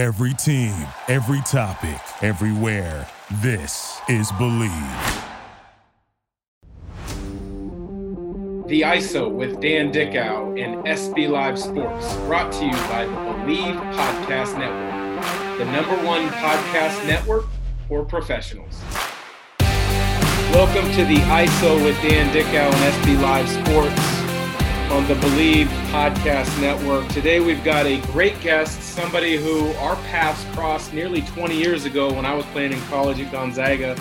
Every team, every topic, everywhere. This is Bleav. The ISO with Dan Dickau and SB Live Sports, brought to you by the Bleav Podcast Network, the number one podcast network for professionals. Welcome to the ISO with Dan Dickau and SB Live Sports on the Bleav Podcast Network. Today we've got a great guest, somebody who our paths crossed nearly 20 years ago when I was playing in college at Gonzaga.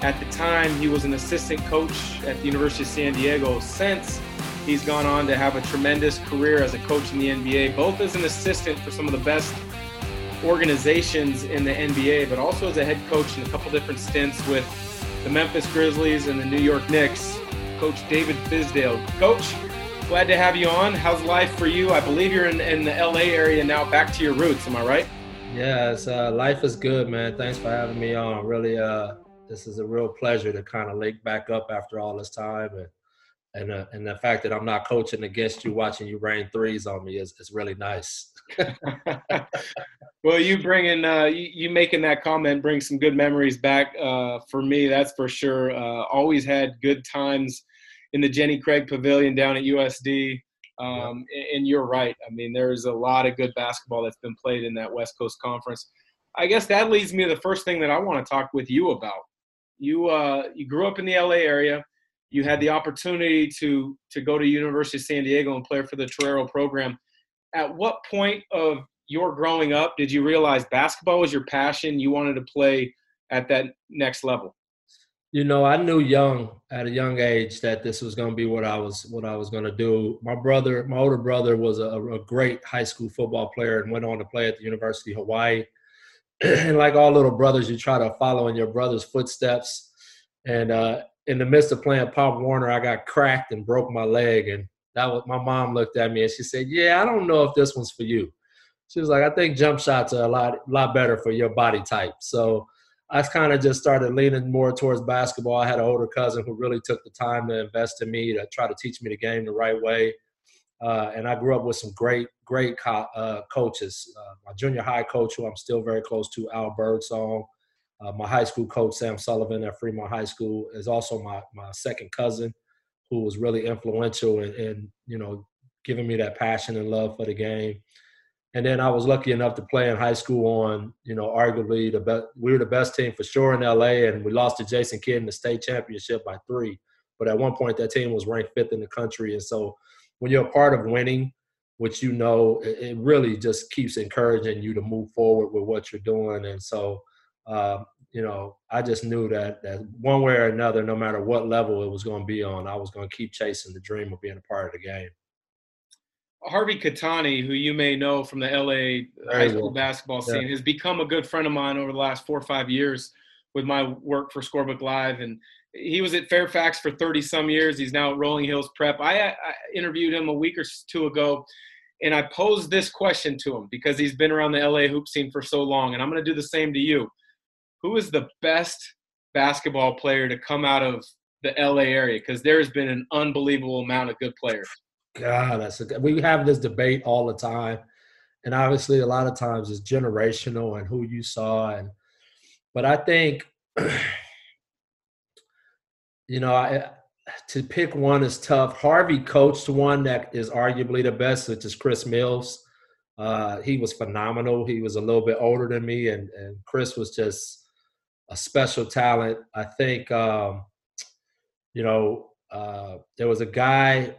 At the time, he was an assistant coach at the University of San Diego. Since he's gone on to have a tremendous career as a coach in the NBA, both as an assistant for some of the best organizations in the NBA, but also as a head coach in a couple different stints with the Memphis Grizzlies and the New York Knicks. Coach David Fizdale. Coach, glad to have you on. How's life for you? I believe you're in, in the LA area now, back to your roots. Am I right? Yes, uh, life is good, man. Thanks for having me on. Really, uh, this is a real pleasure to kind of link back up after all this time, and and uh, and the fact that I'm not coaching against you, watching you rain threes on me is is really nice. well, you bringing uh, you, you, making that comment brings some good memories back uh, for me. That's for sure. Uh, always had good times in the Jenny Craig Pavilion down at USD. Um, yeah. And you're right. I mean, there's a lot of good basketball that's been played in that West Coast Conference. I guess that leads me to the first thing that I want to talk with you about. You uh, you grew up in the LA area. You had the opportunity to to go to University of San Diego and play for the Torero program. At what point of your growing up did you realize basketball was your passion? You wanted to play at that next level. You know, I knew young at a young age that this was going to be what I was what I was going to do. My brother, my older brother, was a, a, great high school football player and went on to play at the University of Hawaii. and like all little brothers, you try to follow in your brother's footsteps. And uh, in the midst of playing Pop Warner, I got cracked and broke my leg. And that was my mom looked at me and she said, "Yeah, I don't know if this one's for you." She was like, "I think jump shots are a lot lot better for your body type." So I kind of just started leaning more towards basketball. I had an older cousin who really took the time to invest in me to try to teach me the game the right way. Uh, and I grew up with some great, great co- uh, coaches. Uh, my junior high coach, who I'm still very close to, Al Birdsong. Uh, my high school coach, Sam Sullivan at Fremont High School, is also my, my second cousin, who was really influential in, in you know giving me that passion and love for the game. And then I was lucky enough to play in high school on, you know, arguably the best. We were the best team for sure in LA, and we lost to Jason Kidd in the state championship by three. But at one point, that team was ranked fifth in the country. And so, when you're a part of winning, which you know, it, really just keeps encouraging you to move forward with what you're doing. And so, um, you know, I just knew that that one way or another, no matter what level it was going to be on, I was going to keep chasing the dream of being a part of the game. Harvey Kitani, who you may know from the LA high school basketball scene, yeah. has become a good friend of mine over the last four or five years with my work for Scorebook Live. And he was at Fairfax for 30 some years. He's now at Rolling Hills Prep. I, uh, I interviewed him a week or two ago, and I posed this question to him because he's been around the LA hoop scene for so long. And I'm going to do the same to you. Who is the best basketball player to come out of the LA area? Because there has been an unbelievable amount of good players. God, that's a, we have this debate all the time, and obviously a lot of times it's generational and who you saw, and but I think you know I, to pick one is tough. Harvey coached one that is arguably the best, which is Chris Mills. Uh, he was phenomenal. He was a little bit older than me, and and Chris was just a special talent. I think um, you know uh, there was a guy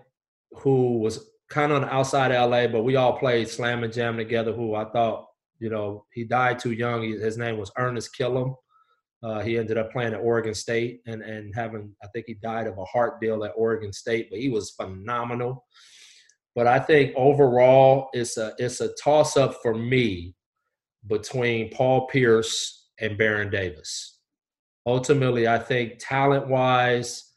who was kind of on the outside of LA, but we all played slam and jam together. Who I thought, you know, he died too young. His name was Earnest Killum. Uh, he ended up playing at Oregon State and and having, I think he died of a heart deal at Oregon State, but he was phenomenal. But I think overall, it's a it's a toss up for me between Paul Pierce and Baron Davis. Ultimately, I think talent wise,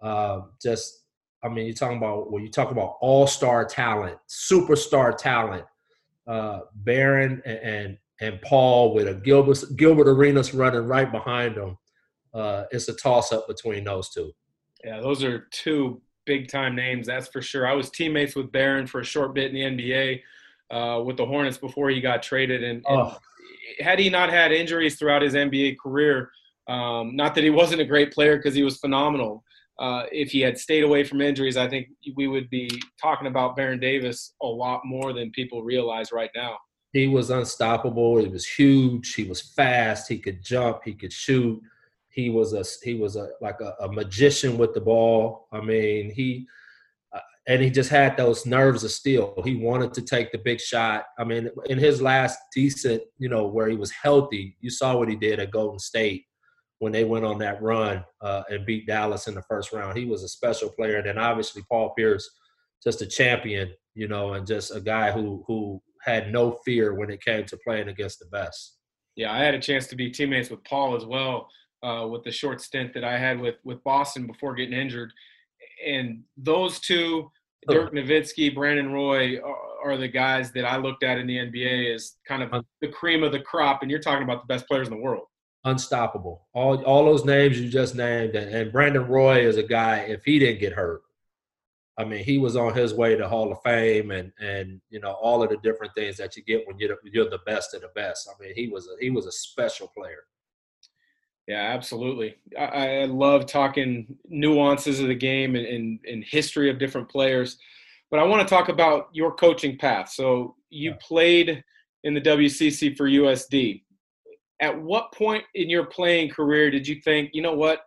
uh, just I mean, you're talking about when you talk about all star talent, superstar talent, uh, Baron and, and, and Paul with a Gilbert Gilbert Arenas running right behind them. Uh, it's a toss up between those two. Yeah, those are two big time names, that's for sure. I was teammates with Baron for a short bit in the NBA. uh, with the Hornets before he got traded. And, and oh. had he not had injuries throughout his NBA career, um, not that he wasn't a great player because he was phenomenal. Uh, if he had stayed away from injuries, I think we would be talking about Baron Davis a lot more than people realize right now. He was unstoppable. He was huge. He was fast. He could jump. He could shoot. He was a he was a like a, a magician with the ball. I mean, he uh, and he just had those nerves of steel. He wanted to take the big shot. I mean, in his last decent, you know, where he was healthy, you saw what he did at Golden State when they went on that run uh, and beat Dallas in the first round. He was a special player. And then obviously Paul Pierce, just a champion, you know, and just a guy who who had no fear when it came to playing against the best. Yeah, I had a chance to be teammates with Paul as well, uh, with the short stint that I had with with Boston before getting injured. And those two, Dirk Nowitzki, Brandon Roy, are, are, the guys that I looked at in the NBA as kind of the cream of the crop. And you're talking about the best players in the world unstoppable. All all those names you just named, and, and, Brandon Roy is a guy. If he didn't get hurt, I mean, he was on his way to Hall of Fame, and and you know all of the different things that you get when you're you're the best of the best. I mean, he was a, he was a special player. Yeah, absolutely. I, I love talking nuances of the game and, and, and history of different players, but I want to talk about your coaching path. So you yeah. played in the WCC for USD at what point in your playing career did you think, you know what,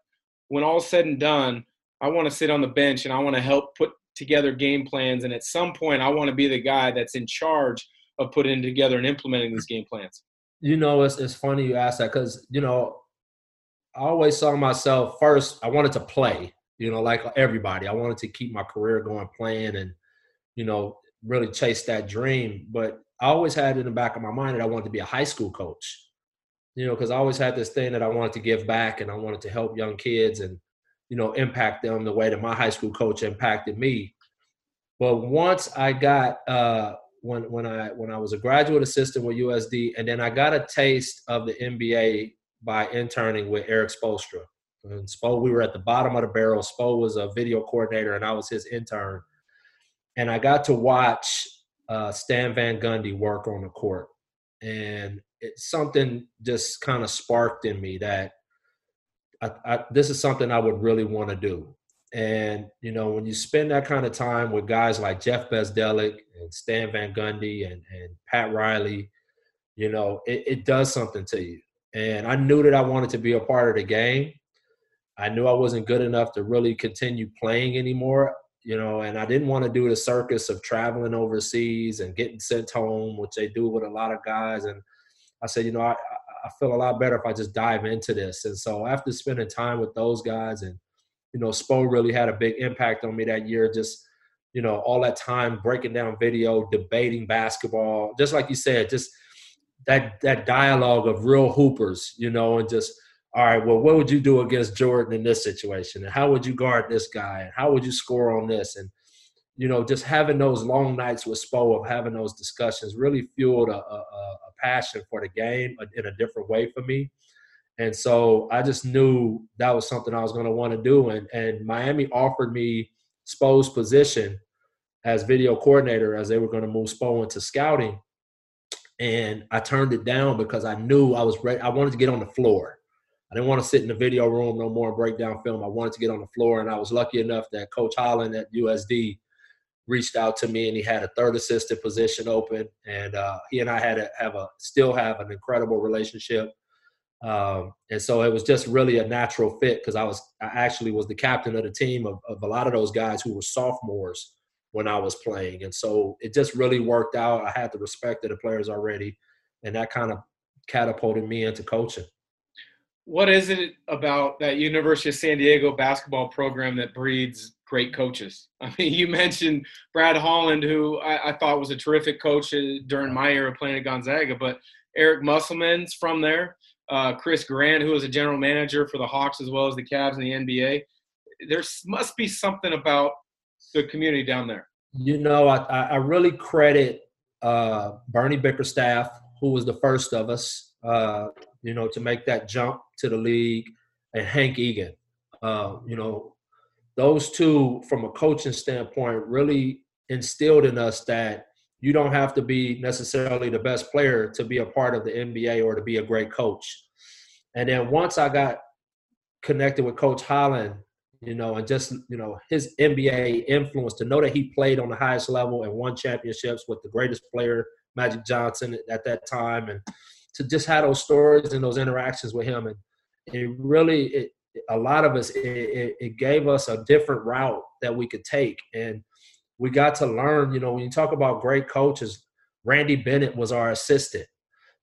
when all said and done, I want to sit on the bench and I want to help put together game plans. And at some point, I want to be the guy that's in charge of putting together and implementing these game plans. You know, it's, it's funny you ask that because, you know, I always saw myself first, I wanted to play, you know, like everybody. I wanted to keep my career going playing and, you know, really chase that dream. But I always had in the back of my mind that I wanted to be a high school coach you know, because I always had this thing that I wanted to give back and I wanted to help young kids and, you know, impact them the way that my high school coach impacted me. But once I got uh, when when I when I was a graduate assistant with USD, and then I got a taste of the NBA by interning with Erik Spoelstra. And Spo, we were at the bottom of the barrel. Spo was a video coordinator, and I was his intern. And I got to watch uh, Stan Van Gundy work on the court, and it, something just kind of sparked in me that I, I, this is something I would really want to do. And you know, when you spend that kind of time with guys like Jeff Bzdelik and Stan Van Gundy and, and Pat Riley, you know, it, it does something to you. And I knew that I wanted to be a part of the game. I knew I wasn't good enough to really continue playing anymore, you know, and I didn't want to do the circus of traveling overseas and getting sent home, which they do with a lot of guys. And I said, you know, I, I feel a lot better if I just dive into this. And so after spending time with those guys and, you know, Spo really had a big impact on me that year. Just, you know, all that time breaking down video, debating basketball, just like you said, just that that dialogue of real hoopers, you know, and just all right, well, what would you do against Jordan in this situation? And how would you guard this guy? And how would you score on this? And you know, just having those long nights with Spo of having those discussions really fueled a, a, a passion for the game in a different way for me. And so I just knew that was something I was going to want to do. And, and Miami offered me Spo's position as video coordinator as they were going to move Spo into scouting. And I turned it down because I knew I was ready. I wanted to get on the floor. I didn't want to sit in the video room no more and break down film. I wanted to get on the floor. And I was lucky enough that Coach Holland at USD reached out to me and he had a third assistant position open. And uh, he and i had a, have a still have an incredible relationship. Um, and so it was just really a natural fit because i was i actually was the captain of the team of, of a lot of those guys who were sophomores when i was playing. And so it just really worked out. I had the respect of the players already and that kind of catapulted me into coaching. What is it about that university of san diego basketball program that breeds great coaches. I mean, you mentioned Brad Holland, who I, I, thought was a terrific coach uh, during my era playing at Gonzaga, but Eric Musselman's from there. Uh, Chris Grant, who was a general manager for the Hawks as well as the Cavs in the NBA. There must be something about the community down there. You know, I, I really credit uh, Bernie Bickerstaff, who was the first of us, uh, you know, to make that jump to the league, and Hank Egan. Uh, you know, those two, from a coaching standpoint, really instilled in us that you don't have to be necessarily the best player to be a part of the NBA or to be a great coach. And then once I got connected with Coach Holland, you know, and just you know his NBA influence to know that he played on the highest level and won championships with the greatest player, Magic Johnson, at that time, and to just have those stories and those interactions with him, and it really, it, a lot of us, it, it gave us a different route that we could take, and we got to learn. You know, when you talk about great coaches, Randy Bennett was our assistant.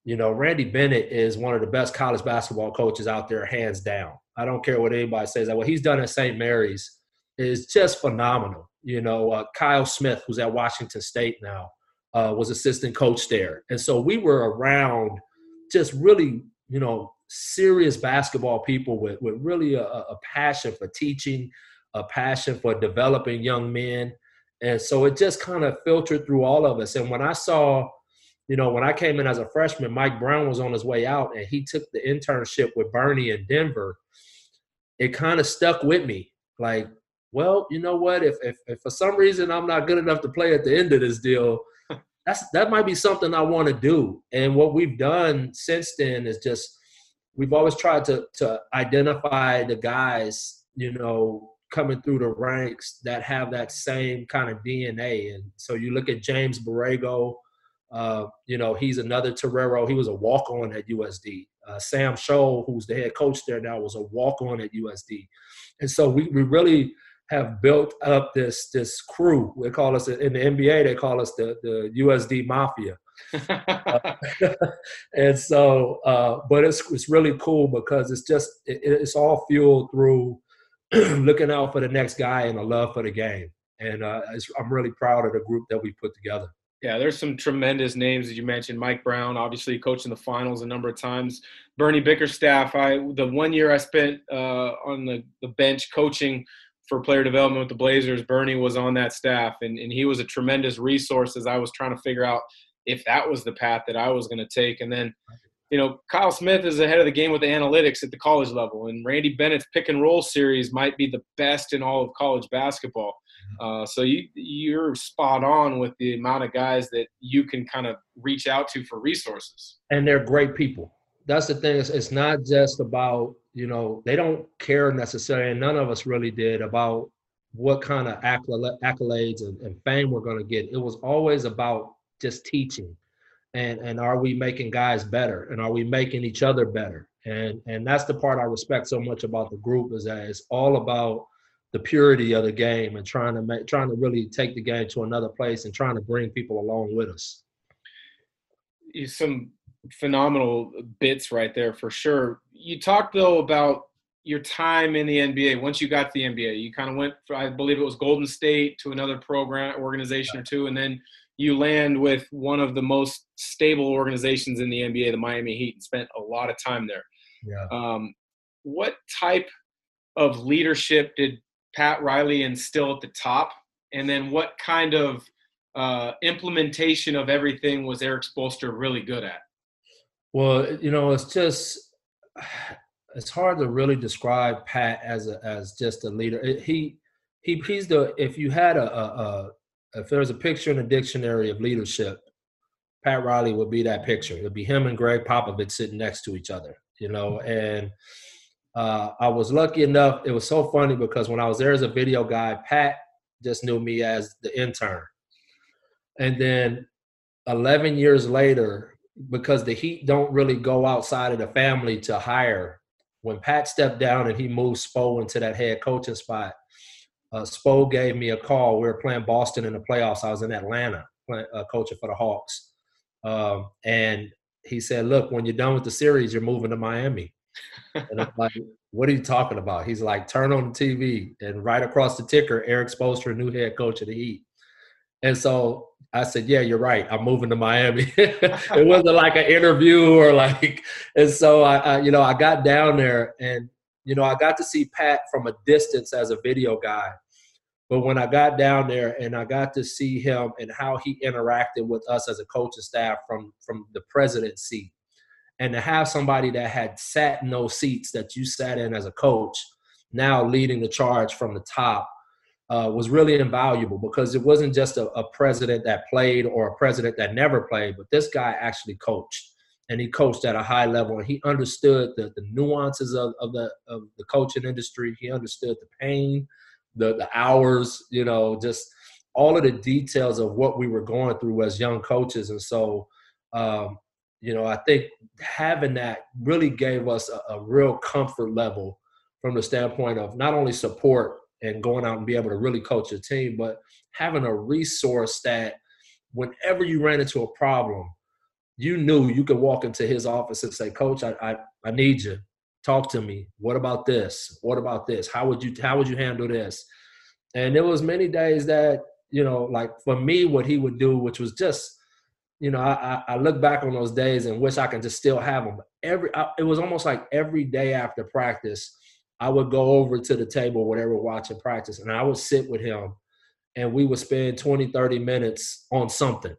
You know, Randy Bennett is one of the best college basketball coaches out there, hands down. I don't care what anybody says. That what he's done at St. Mary's is just phenomenal. You know, uh, Kyle Smith, who's at Washington State now, uh, was assistant coach there, and so we were around just really, you know, serious basketball people with with really a, a passion for teaching, a passion for developing young men, and so it just kind of filtered through all of us. And when I saw you know, when I came in as a freshman, Mike Brown was on his way out and he took the internship with Bernie in Denver. It kind of stuck with me. Like, well, you know what? If, if, if for some reason I'm not good enough to play at the end of this deal, that's that might be something I want to do. And what we've done since then is just we've always tried to to identify the guys, you know, coming through the ranks that have that same kind of DNA. And so you look at James Borrego, uh, you know, he's another Torero. He was a walk on at USD. Uh, Sam Scholl, who's the head coach there now, was a walk on at USD. And so we, we really have built up this this crew. They call us in the NBA. They call us the the USD Mafia. and so, uh, but it's it's really cool because it's just it, it's all fueled through looking out for the next guy and a love for the game. And uh, I'm really proud of the group that we put together. Yeah, there's some tremendous names that you mentioned. Mike Brown, obviously coaching the finals a number of times. Bernie Bickerstaff. I the one year I spent uh, on the, the bench coaching for player development with the Blazers, Bernie was on that staff, and, and he was a tremendous resource as I was trying to figure out if that was the path that I was going to take. And then, you know, Kyle Smith is ahead of the game with the analytics at the college level, and Randy Bennett's pick and roll series might be the best in all of college basketball. Uh, so you you're spot on with the amount of guys that you can kind of reach out to for resources. And they're great people. That's the thing. It's, it's not just about you know they don't care necessarily, and none of us really did about what kind of accolades and, and fame we're going to get. It was always about just teaching, and and are we making guys better, and are we making each other better, and and that's the part I respect so much about the group is that it's all about the purity of the game and trying to make trying to really take the game to another place and trying to bring people along with us. Some phenomenal bits right there for sure. You talked though about your time in the NBA. Once you got to the NBA, you kind of went, I believe it was Golden State to another program organization or two, and then you land with one of the most stable organizations in the NBA, the Miami Heat, and spent a lot of time there. Yeah. Um, what type of leadership did Pat Riley instill at the top? And then what kind of uh, implementation of everything was Erik Spoelstra really good at? Well, you know, it's just it's hard to really describe Pat as a, as just a leader. He he he's the if you had a, a, a if there's a picture in the dictionary of leadership, Pat Riley would be that picture. It'd be him and Gregg Popovich sitting next to each other, you know, and uh, I was lucky enough. It was so funny because when I was there as a video guy, Pat just knew me as the intern. And then 11 years later, because the Heat don't really go outside of the family to hire, when Pat stepped down and he moved Spo into that head coaching spot, uh, Spo gave me a call. We were playing Boston in the playoffs. I was in Atlanta playing, uh, coaching for the Hawks. Um, and he said, Look, when you're done with the series, you're moving to Miami and I'm like, what are you talking about? He's like, turn on the TV and right across the ticker, Erik Spoelstra, new head coach of the Heat. And so I said, yeah, you're right. I'm moving to Miami. it wasn't like an interview or like, and so I, I, you know, I got down there and, you know, I got to see Pat from a distance as a video guy. But when I got down there and I got to see him and how he interacted with us as a coaching staff from from the president's seat, and to have somebody that had sat in those seats that you sat in as a coach now leading the charge from the top uh, was really invaluable because it wasn't just a, a, president that played or a president that never played, but this guy actually coached and he coached at a high level and he understood the, the nuances of, of the of the coaching industry. He understood the pain, the the hours, you know, just all of the details of what we were going through as young coaches. And so, um, you know, I think having that really gave us a, a real comfort level from the standpoint of not only support and going out and be able to really coach a team, but having a resource that whenever you ran into a problem, you knew you could walk into his office and say, Coach, I, I, I need you. Talk to me. What about this? What about this? How would you how would you handle this? And there was many days that, you know, like for me, what he would do, which was just, you know, I, I look back on those days and wish I could just still have them. Every I, it was almost like every day after practice, I would go over to the table whenever watching practice and I would sit with him and we would spend 20, 30 minutes on something.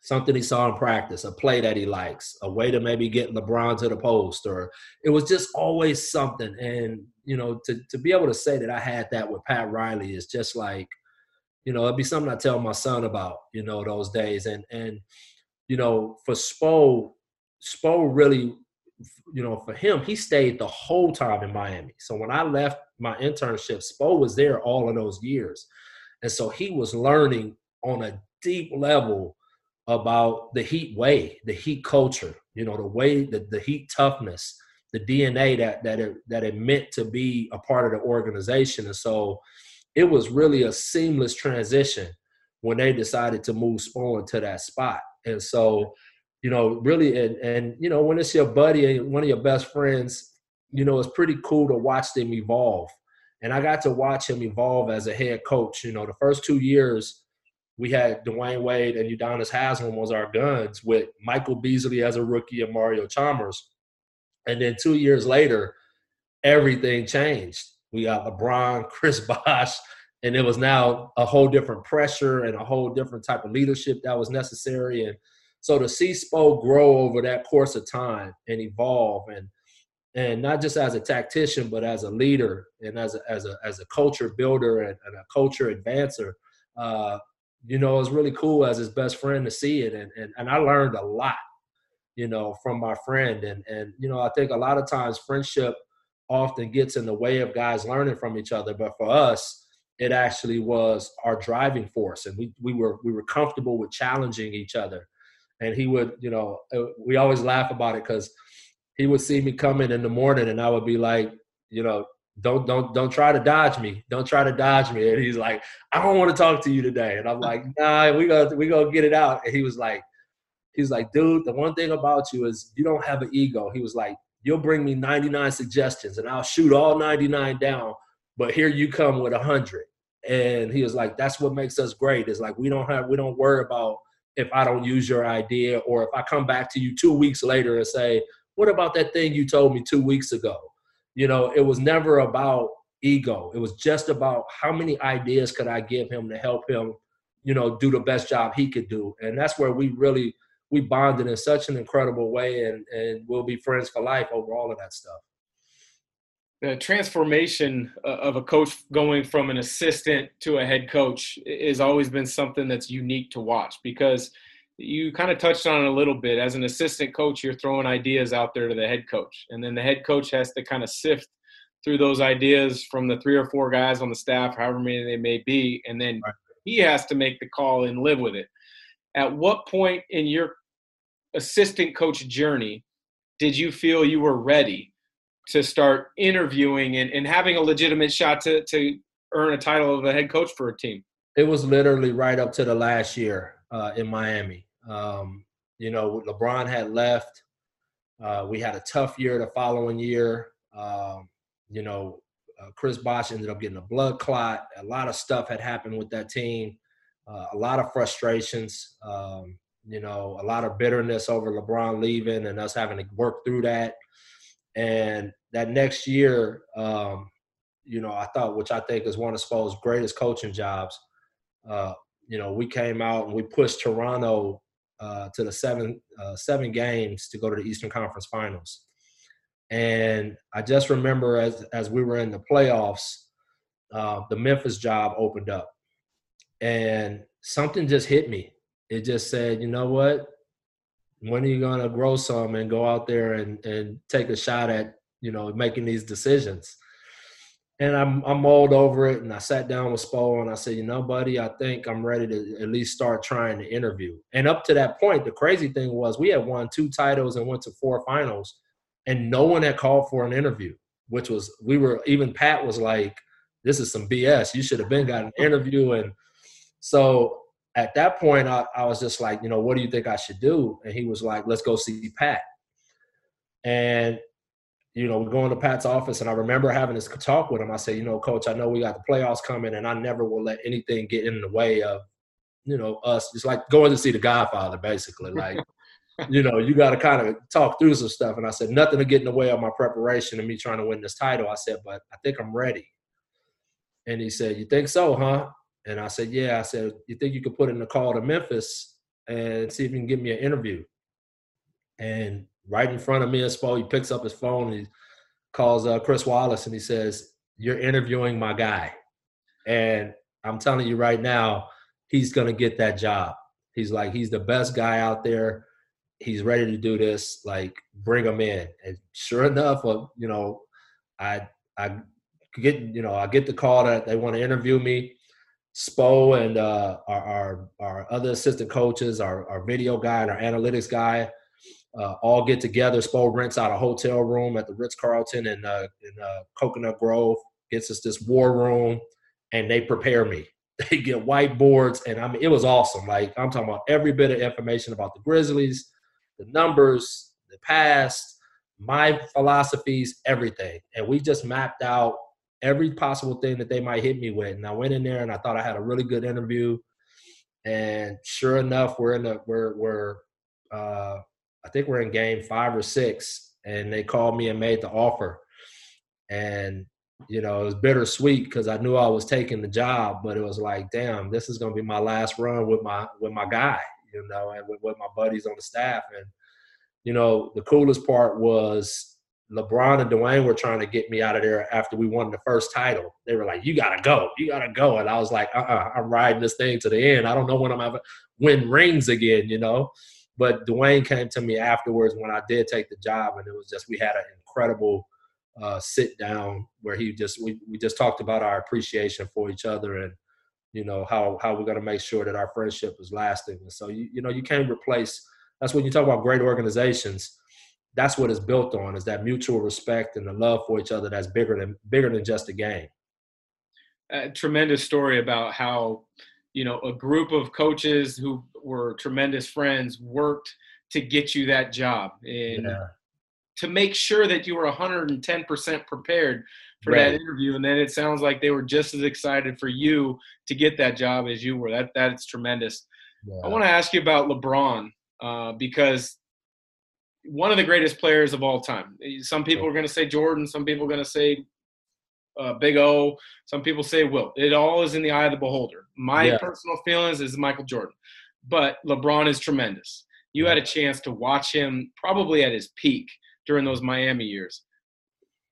Something he saw in practice, a play that he likes, a way to maybe get LeBron to the post, or it was just always something. And, you know, to, to be able to say that I had that with Pat Riley is just like, you know, it'd be something I tell my son about, you know, those days. And and, you know, for Spo, Spo really you know, for him, he stayed the whole time in Miami. So when I left my internship, Spo was there all of those years. And so he was learning on a deep level about the Heat way, the Heat culture, you know, the way, the, the Heat toughness, the DNA that that it that it meant to be a part of the organization. And so it was really a seamless transition when they decided to move Spo to that spot. And so you know, really, and, and you know, when it's your buddy and one of your best friends, you know, it's pretty cool to watch them evolve. And I got to watch him evolve as a head coach. You know, the first two years, we had Dwyane Wade and Udonis Haslem was our guns with Michael Beasley as a rookie and Mario Chalmers. And then two years later, everything changed. We got LeBron, Chris Bosh, and it was now a whole different pressure and a whole different type of leadership that was necessary. And so to see Spo grow over that course of time and evolve and and not just as a tactician, but as a leader and as a, as a, as a culture builder and, and a culture advancer, uh, you know, it was really cool as his best friend to see it. And, and, and I learned a lot, you know, from my friend. And, and, you know, I think a lot of times friendship often gets in the way of guys learning from each other. But for us, it actually was our driving force. And we, we were, we were comfortable with challenging each other and he would, you know, uh, we always laugh about it because he would see me coming in the morning, and I would be like, you know, don't don't don't try to dodge me. Don't try to dodge me. And he's like, I don't want to talk to you today. And I'm like, Nah, we go we go get it out. And he was like, he's like, dude, the one thing about you is you don't have an ego. He was like, you'll bring me 99 suggestions, and I'll shoot all 99 down. But here you come with a hundred. And he was like, that's what makes us great. Is like we don't have we don't worry about if I don't use your idea or if I come back to you two weeks later and say, what about that thing you told me two weeks ago? You know, it was never about ego. It was just about how many ideas could I give him to help him, you know, do the best job he could do. And that's where we really we bonded in such an incredible way and and we'll be friends for life over all of that stuff the transformation uh, of a coach going from an assistant to a head coach has always been something that's unique to watch because you kind of touched on it a little bit. As an assistant coach, you're throwing ideas out there to the head coach, and then the head coach has to kind of sift through those ideas from the three or four guys on the staff, however many they may be, and then right. he has to make the call and live with it. At what point in your assistant coach journey did you feel you were ready to start interviewing and, and having a legitimate shot to, to earn a title of a head coach for a team? It was literally right up to the last year uh, in Miami. Um, you know, LeBron had left. Uh, we had a tough year the following year. Um, you know, uh, Chris Bosh ended up getting a blood clot. A lot of stuff had happened with that team. Uh, a lot of frustrations. Um, you know, a lot of bitterness over LeBron leaving and us having to work through that. And that next year, um, you know, I thought, which I think is one of Spo's greatest coaching jobs. Uh, you know, we came out and we pushed Toronto uh, to the seven uh, seven games to go to the Eastern Conference Finals. And I just remember as as we were in the playoffs, uh, the Memphis job opened up, and something just hit me. It just said, you know what? When are you gonna grow some and go out there and and take a shot at you know making these decisions? And I'm I'm mulled over it, and I sat down with Spo and I said, you know, buddy, I think I'm ready to at least start trying to interview. And up to that point, the crazy thing was we had won two titles and went to four finals, and no one had called for an interview, which was we were even Pat was like, this is some BS. You should have been got an interview. And so at that point, I, I was just like, you know, what do you think I should do? And he was like, let's go see Pat. And you know, we're going to Pat's office, and I remember having this talk with him. I said, you know, Coach, I know we got the playoffs coming, and I never will let anything get in the way of, you know, us. Just like going to see the Godfather, basically. Like, you know, you got to kind of talk through some stuff. And I said, nothing to get in the way of my preparation and me trying to win this title. I said, but I think I'm ready. And he said, you think so, huh? And I said, yeah. I said, you think you could put in a call to Memphis and see if you can give me an interview? And right in front of me and Spo, he picks up his phone and he calls uh, Chris Wallace and he says, "You're interviewing my guy," and I'm telling you right now, he's gonna get that job. He's like, he's the best guy out there. He's ready to do this. Like, bring him in. And sure enough, uh, you know, I I get you know I get the call that they want to interview me. Spo and uh, our, our, our other assistant coaches, our, our video guy and our analytics guy, uh, all get together. Spo rents out a hotel room at the Ritz Carlton in, uh, in uh, Coconut Grove, gets us this war room, and they prepare me. They get whiteboards, and I mean, it was awesome. Like, I'm talking about every bit of information about the Grizzlies, the numbers, the past, my philosophies, everything. And we just mapped out every possible thing that they might hit me with. And I went in there and I thought I had a really good interview. And sure enough, we're in the we're we're uh, I think we're in game five or six, and they called me and made the offer. And you know, it was bittersweet because I knew I was taking the job, but it was like, damn, this is gonna be my last run with my with my guy, you know, and with, with my buddies on the staff. And you know, the coolest part was LeBron and Dwyane were trying to get me out of there after we won the first title. They were like, "You gotta go, you gotta go," and I was like, "Uh, uh-uh, I'm riding this thing to the end. I don't know when I'm ever win rings again, you know." But Dwyane came to me afterwards when I did take the job, and it was just we had an incredible uh, sit down where he just we, we just talked about our appreciation for each other and you know how how we're going to make sure that our friendship is lasting. And so you you know you can't replace. That's when you talk about great organizations. That's what it's built on is that mutual respect and the love for each other that's bigger than bigger than just a game. A tremendous story about how you know a group of coaches who were tremendous friends worked to get you that job and yeah. to make sure that you were 110% prepared for right. that interview and then it sounds like they were just as excited for you to get that job as you were that that's tremendous yeah. i want to ask you about lebron uh, because one of the greatest players of all time some people are going to say jordan some people are going to say uh, Big O. Some people say Wilt. It all is in the eye of the beholder. My yeah. personal feelings is Michael Jordan, but LeBron is tremendous. You had a chance to watch him probably at his peak during those Miami years.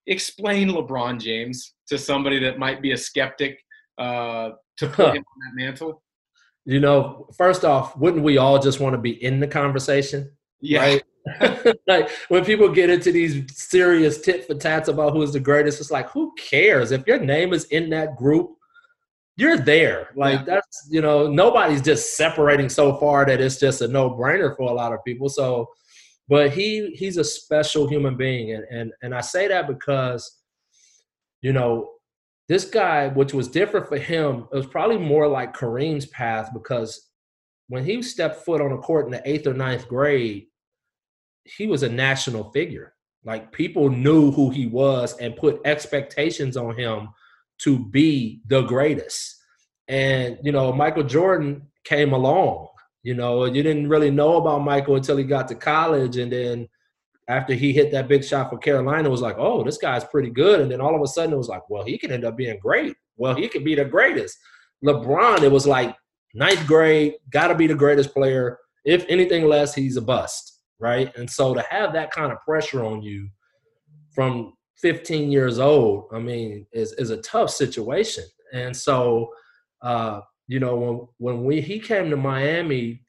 Explain LeBron James to somebody that might be a skeptic uh, to put him on that mantle. You know, first off, wouldn't we all just want to be in the conversation? Yeah. Right? like when people get into these serious tit for tats about who's the greatest, it's like, who cares? If your name is in that group, you're there. Like yeah. that's you know, nobody's just separating so far that it's just a no-brainer for a lot of people. So but he he's a special human being and and, and I say that because you know this guy, which was different for him, it was probably more like Kareem's path because when he stepped foot on a court in the eighth or ninth grade, he was a national figure. Like people knew who he was and put expectations on him to be the greatest. And you know, Michael Jordan came along. You know, you didn't really know about Michael until he got to college, and then after he hit that big shot for Carolina, it was like, oh, this guy's pretty good. And then all of a sudden, it was like, well, he can end up being great. Well, he could be the greatest. LeBron, it was like ninth grade, got to be the greatest player. If anything less, he's a bust right? And so to have that kind of pressure on you from 15 years old, I mean, is is a tough situation. And so, uh, you know, when when we he came to Miami,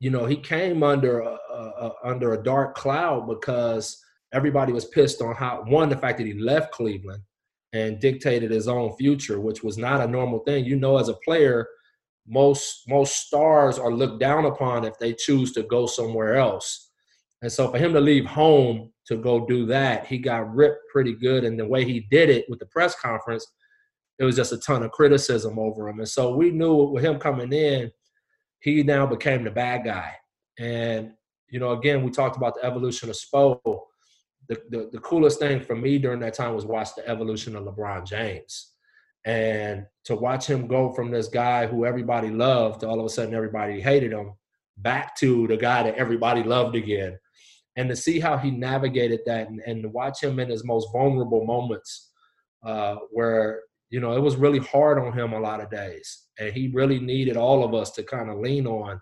you know, he came under a, a, a, under a dark cloud because everybody was pissed on how one the fact that he left Cleveland and dictated his own future, which was not a normal thing. You know, as a player, most most stars are looked down upon if they choose to go somewhere else. And so for him to leave home to go do that, he got ripped pretty good. And the way he did it with the press conference, it was just a ton of criticism over him. And so we knew with him coming in, he now became the bad guy. And, you know, again, we talked about the evolution of Spo. The, the, the coolest thing for me during that time was watch the evolution of LeBron James. And to watch him go from this guy who everybody loved to all of a sudden everybody hated him back to the guy that everybody loved again. And to see how he navigated that and, and to watch him in his most vulnerable moments uh, where, you know, it was really hard on him a lot of days. And he really needed all of us to kind of lean on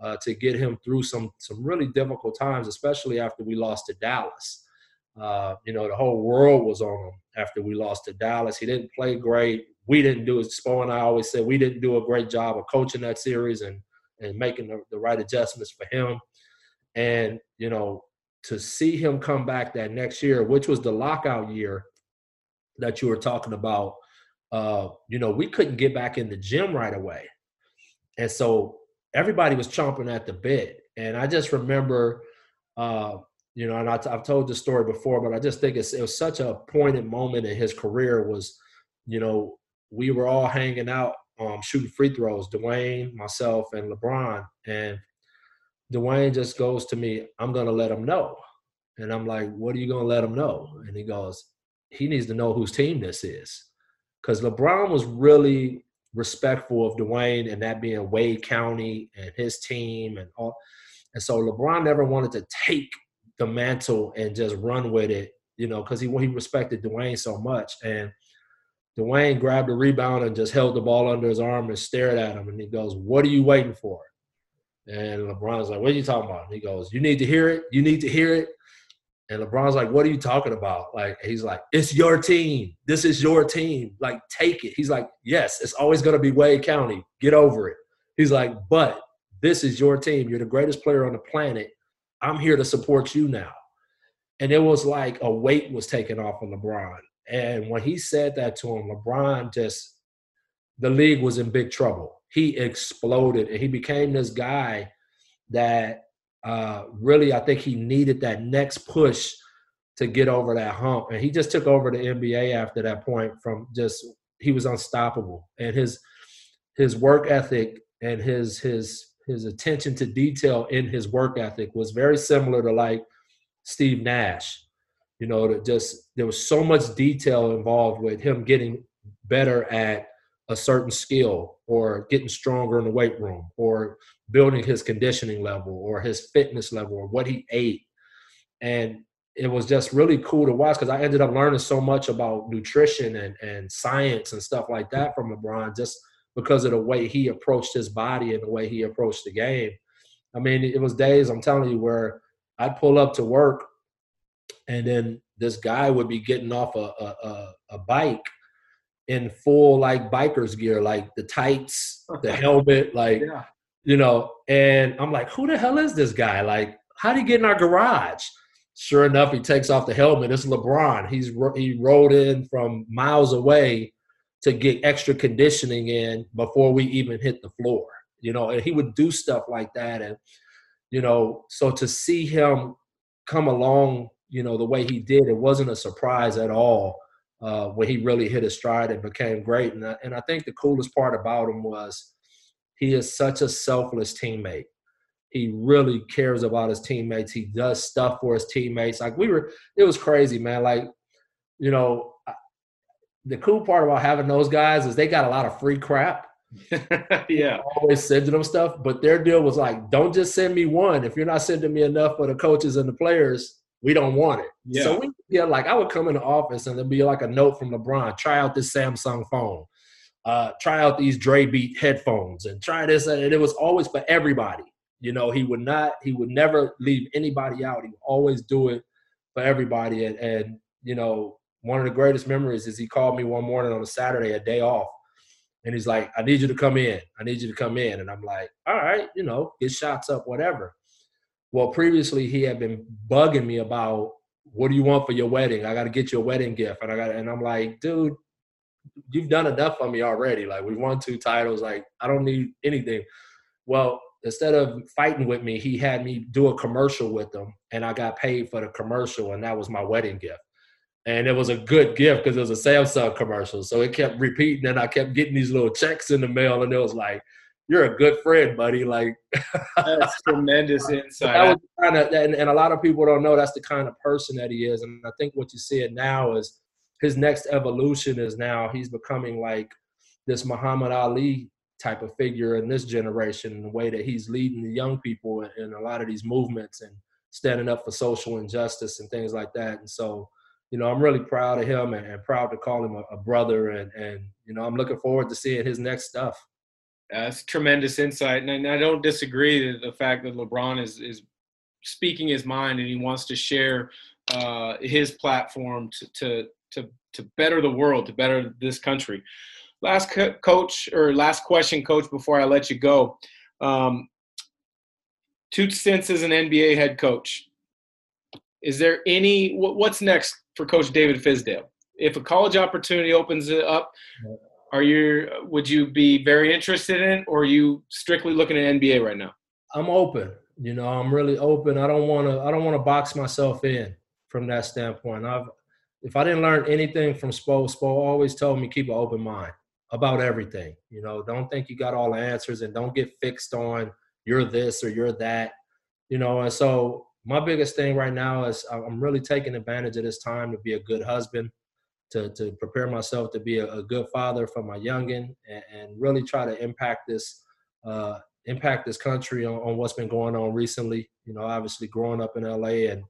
uh, to get him through some some really difficult times, especially after we lost to Dallas. Uh, you know, the whole world was on him after we lost to Dallas. He didn't play great. We didn't do it. Spo and I always said we didn't do a great job of coaching that series and and making the, the right adjustments for him. And you know, to see him come back that next year, which was the lockout year that you were talking about, uh, you know, we couldn't get back in the gym right away, and so everybody was chomping at the bit. And I just remember. Uh, you know, and I, have told this story before, but I just think it was such a poignant moment in his career. Was, you know, we were all hanging out, um, shooting free throws, Dwyane, myself, and LeBron, and Dwyane just goes to me, "I'm gonna let him know," and I'm like, "What are you gonna let him know?" And he goes, "He needs to know whose team this is," because LeBron was really respectful of Dwyane and that being Wade County and his team and all. And so LeBron never wanted to take the mantle and just run with it, you know, because he he respected Dwyane so much. And Dwyane grabbed the rebound and just held the ball under his arm and stared at him. And he goes, What are you waiting for? And LeBron's like, What are you talking about? He goes, You need to hear it. You need to hear it. And LeBron's like, What are you talking about? Like, he's like, It's your team. This is your team. Like, take it. He's like, Yes, it's always going to be Wade County. Get over it. He's like, But this is your team. You're the greatest player on the planet. I'm here to support you now. And it was like a weight was taken off of LeBron. And when he said that to him, LeBron just, the league was in big trouble. He exploded and he became this guy that uh, really, I think he needed that next push to get over that hump. And he just took over the NBA after that point from just, he was unstoppable. And his, his work ethic and his, his, his attention to detail in his work ethic was very similar to like Steve Nash. You know, that just there was so much detail involved with him getting better at a certain skill or getting stronger in the weight room or building his conditioning level or his fitness level or what he ate. And it was just really cool to watch because I ended up learning so much about nutrition and, and science and stuff like that from LeBron just – because of the way he approached his body and the way he approached the game. I mean, it was days I'm telling you where I'd pull up to work, and then this guy would be getting off a a, a bike in full like biker's gear, like the tights, the helmet, like yeah. you know. And I'm like, who the hell is this guy? Like, how did he get in our garage? Sure enough, he takes off the helmet. It's LeBron. He's he rode in from miles away to get extra conditioning in before we even hit the floor. You know, and he would do stuff like that. And, you know, so to see him come along, you know, the way he did, it wasn't a surprise at all uh, when he really hit his stride and became great. And I, and I think the coolest part about him was he is such a selfless teammate. He really cares about his teammates. He does stuff for his teammates. Like we were, it was crazy, man. Like, you know, the cool part about having those guys is they got a lot of free crap. yeah. Always sending them stuff, but their deal was like, don't just send me one. If you're not sending me enough for the coaches and the players, we don't want it. Yeah. So we yeah, like I would come in the office and there'd be like a note from LeBron, try out this Samsung phone. Uh, try out these Dre Beat headphones and try this. And it was always for everybody. You know, he would not, he would never leave anybody out. He would always do it for everybody. And, and you know, one of the greatest memories is he called me one morning on a Saturday, a day off, and he's like, "I need you to come in. I need you to come in." And I'm like, "All right, you know, get shots up, whatever." Well, previously he had been bugging me about what do you want for your wedding? I got to get you a wedding gift, and I got, and I'm like, dude, you've done enough for me already. Like we won two titles. Like I don't need anything. Well, instead of fighting with me, he had me do a commercial with him, and I got paid for the commercial, and that was my wedding gift. And it was a good gift because it was a Samsung commercial. So it kept repeating, and I kept getting these little checks in the mail, and it was like, "You're a good friend, buddy." Like that's tremendous insight. That kind of, and, and a lot of people don't know that's the kind of person that he is. And I think what you see it now is his next evolution is now he's becoming like this Muhammad Ali type of figure in this generation in the way that he's leading the young people in, in, a lot of these movements and standing up for social injustice and things like that. And so, you know, I'm really proud of him and, and proud to call him a, a, brother. And, and, you know, I'm looking forward to seeing his next stuff. That's tremendous insight. And I don't disagree that the fact that LeBron is, is speaking his mind and he wants to share uh, his platform to, to, to, to better the world, to better this country. Last co- coach or last question, coach, before I let you go. Um, two stints as an NBA head coach. Is there any what's next for Coach David Fizdale? If a college opportunity opens it up, are you would you be very interested in, or are you strictly looking at NBA right now? I'm open. You know, I'm really open. I don't want to. I don't want to box myself in from that standpoint. I've if I didn't learn anything from Spo, Spo always told me keep an open mind about everything. You know, don't think you got all the answers and don't get fixed on you're this or you're that. You know, and so my biggest thing right now is I'm really taking advantage of this time to be a good husband, to to prepare myself to be a, a good father for my youngin, and, and, really try to impact this uh, impact this country on, on what's been going on recently. You know, obviously growing up in LA and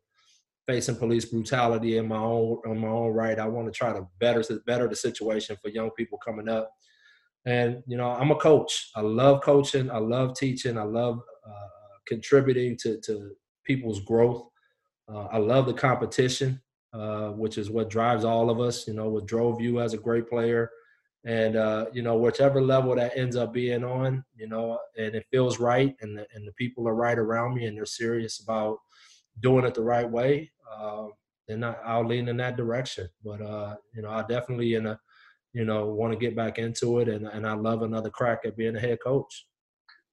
facing police brutality in my own on my own right. I want to try to better better the situation for young people coming up. And you know, I'm a coach. I love coaching. I love teaching. I love uh, contributing to to people's growth. Uh, I love the competition, uh, which is what drives all of us. You know, what drove you as a great player, and uh, you know, whichever level that ends up being on, you know, and it feels right, and the, and the people are right around me, and they're serious about doing it the right way, uh, then I, will lean in that direction. But uh, you know, I definitely in a you know want to get back into it, and and I love another crack at being a head coach.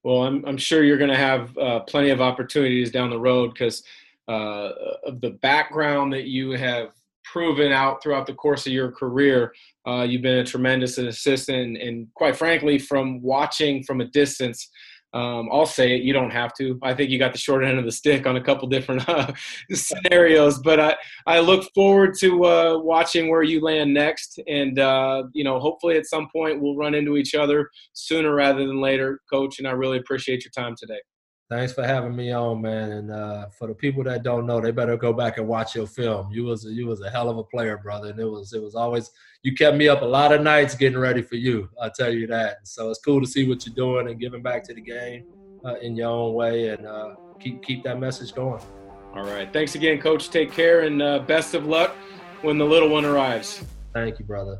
Well, I'm I'm sure you're going to have uh, plenty of opportunities down the road because uh, of the background that you have proven out throughout the course of your career. Uh, you've been a tremendous assistant, and quite frankly, from watching from a distance, um, I'll say it. You don't have to. I think you got the short end of the stick on a couple different uh, scenarios, but I, I look forward to uh, watching where you land next, and uh, you know, hopefully at some point we'll run into each other sooner rather than later, Coach. And I really appreciate your time today. Thanks for having me on, man. And uh, for the people that don't know, they better go back and watch your film. You was a, you was a hell of a player, brother, and it was it was always you kept me up a lot of nights getting ready for you. I tell you that. So it's cool to see what you're doing and giving back to the game uh, in your own way, and uh, keep keep that message going. All right. Thanks again, Coach. Take care and uh, best of luck when the little one arrives. Thank you, brother.